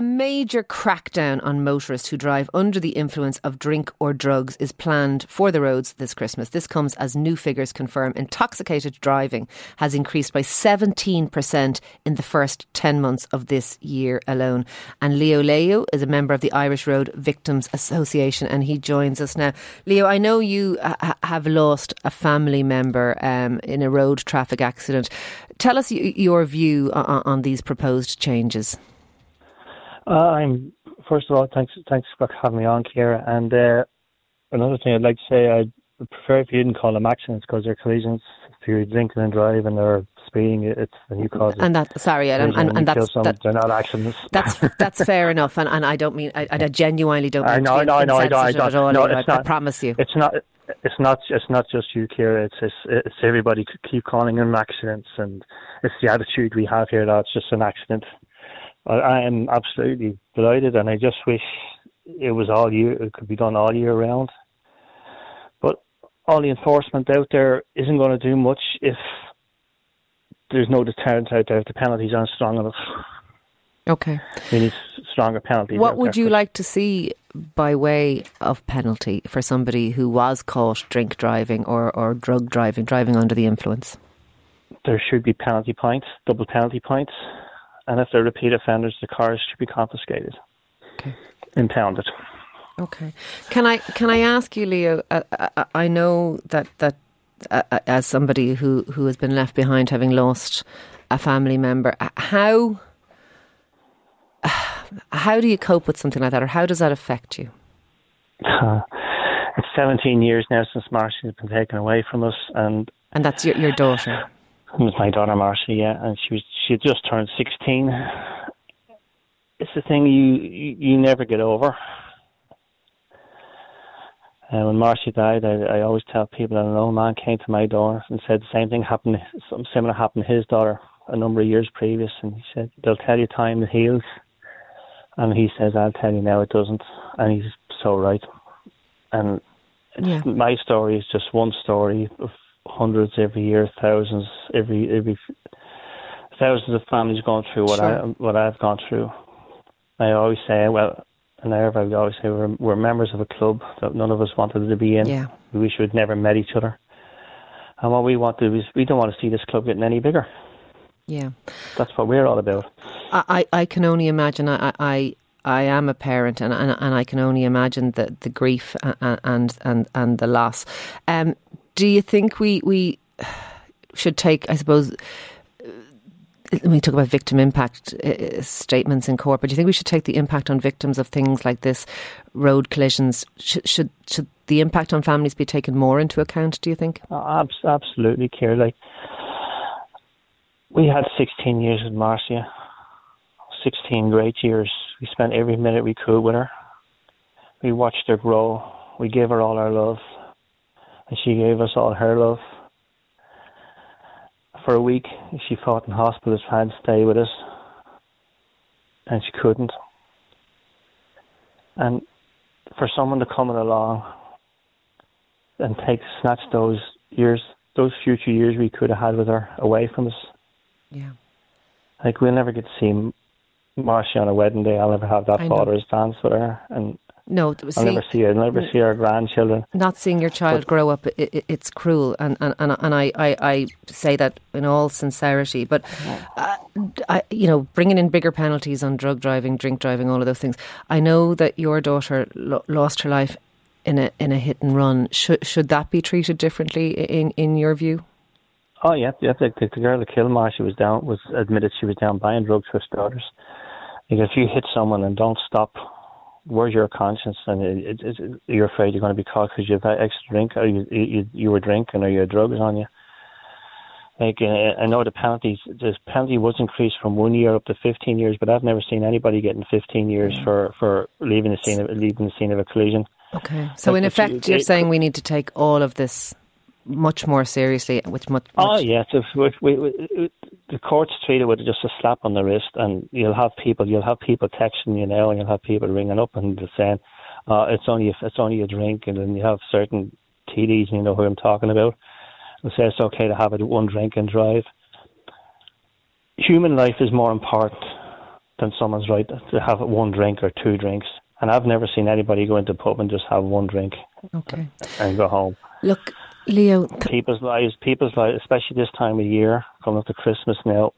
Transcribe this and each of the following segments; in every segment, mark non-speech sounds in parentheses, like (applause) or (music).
A major crackdown on motorists who drive under the influence of drink or drugs is planned for the roads this Christmas. This comes as new figures confirm intoxicated driving has increased by 17% in the first 10 months of this year alone. And Leo Lieghio is a member of the Irish Road Victims Association and he joins us now. Leo, I know you ha- have lost a family member um, in a road traffic accident. Tell us y- your view on, on these proposed changes. Uh, I'm first of all, thanks thanks for having me on, Ciara. And uh, another thing I'd like to say, I'd prefer if you didn't call them accidents because they're collisions. If you're drinking and driving or speeding, it's and you cause and that sorry, and, and, and that's that, they're not accidents. That's that's fair enough, and, and I don't mean I, I genuinely don't. Mean I know, no, no, I don't. I don't. All, no, it's I, not, I promise you, it's not. It's not. It's not just you, Ciara. It's it's, it's everybody. Keep calling them accidents, and it's the attitude we have here that it's just an accident. I am absolutely delighted, and I just wish it was all year. It could be done all year round. But all the enforcement out there isn't going to do much if there's no deterrent out there. If the penalties aren't strong enough. Okay. We need stronger penalties. What would you like to see by way of penalty for somebody who was caught drink driving or, or drug driving, driving under the influence? There should be penalty points, double penalty points and if they're repeat offenders, the cars should be confiscated, okay. impounded. Okay. Can I can I ask you, Leo? Uh, I, uh, I know that that uh, uh, as somebody who who has been left behind, having lost a family member, how (sighs) how do you cope with something like that, or how does that affect you? Uh, (laughs) it's 17 years now since Marcy has been taken away from us, and and that's your your daughter. It was my daughter Marcy, yeah, and she was she had just turned sixteen. It's the thing you you, you never get over. And when Marcy died, I, I always tell people that an old man came to my door and said the same thing happened, something similar happened to his daughter a number of years previous, and he said they'll tell you time heals, and he says I'll tell you now it doesn't, and he's so right. And yeah. my story is just one story of hundreds every year, thousands every every thousands of families going through what sure. I what I've gone through. I always say, well, in Ireland, I always say we're, we're members of a club that none of us wanted to be in. Yeah. We wish we'd never met each other. And what we want to do is we don't want to see this club getting any bigger. Yeah. That's what we're all about. I, I can only imagine. I, I I am a parent, and, and, and I can only imagine the, the grief and and and, and the loss. Um, do you think we we should take, I suppose, when we talk about victim impact uh, statements in court, but do you think we should take the impact on victims of things like this, road collisions? Should should, should the impact on families be taken more into account? Do you think? Oh, absolutely, Ciara. Like we had 16 years with Marcia, 16 great years. We spent every minute we could with her. We watched her grow. We gave her all our love and she gave us all her love. For a week, she fought in hospital, trying to stay with us, and she couldn't. And for someone to come along and take snatch those years, those future years we could have had with her away from us. Yeah. Like we'll never get to see Marcia on a wedding day. I'll never have that father's dance with her, and no, I'll never see her. I'll never see our grandchildren. Not seeing your child but, grow up, it, it, it's cruel, and and and, and I, I, I, say that in all sincerity. But uh, I, you know, bringing in bigger penalties on drug driving, drink driving, all of those things. I know that your daughter lo- lost her life in a in a hit and run. Should should that be treated differently in in your view? Oh yeah, yeah. The, the, the girl that killed she was down was admitted she was down buying drugs for her daughters. Like if you hit someone and don't stop where's your conscience? And it, it, it, you're afraid you're going to be caught because you have that extra drink, or you you, you were drinking, or you had drugs on you. Like I know the penalties, the penalty was increased from one year up to 15 years, but I've never seen anybody getting 15 years for for leaving the scene of leaving the scene of a collision. Okay, so like in effect, you, are saying we need to take all of this much more seriously, which much. much oh yes, if we, we, we, the courts treat it with just a slap on the wrist, and you'll have people, you'll have people texting you now, and you'll have people ringing up and saying, uh, "It's only it's only a drink," and then you have certain TDs, you know who I'm talking about. They say it's okay to have it one drink and drive. Human life is more important than someone's right to have one drink or two drinks. And I've never seen anybody go into a pub and just have one drink Okay. and go home. Look, Leo, th- People's lives, people's lives, especially this time of year, coming up to Christmas now,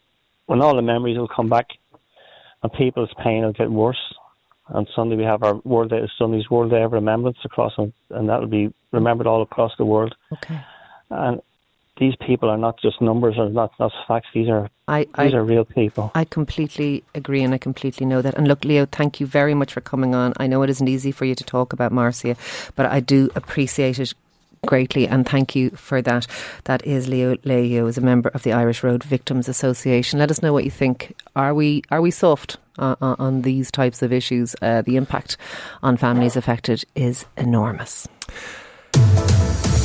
when all the memories will come back and people's pain will get worse. And Sunday we have our World Day, Sunday's World Day of Remembrance across, and that will be remembered all across the world. okay. And these people are not just numbers or not, not facts. These are I, these I, are real people. I completely agree and I completely know that. And look, Leo, thank you very much for coming on. I know it isn't easy for you to talk about Marcia, but I do appreciate it greatly and thank you for that. That is Leo Lieghio is a member of the Irish Road Victims Association. Let us know what you think. Are we are we soft on, on- on these types of issues? Uh, the impact on families affected is enormous.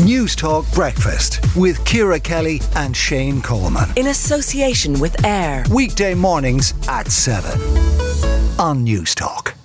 News Talk Breakfast with Ciara Kelly and Shane Coleman. In association with AIR. Weekday mornings at 7 on News Talk.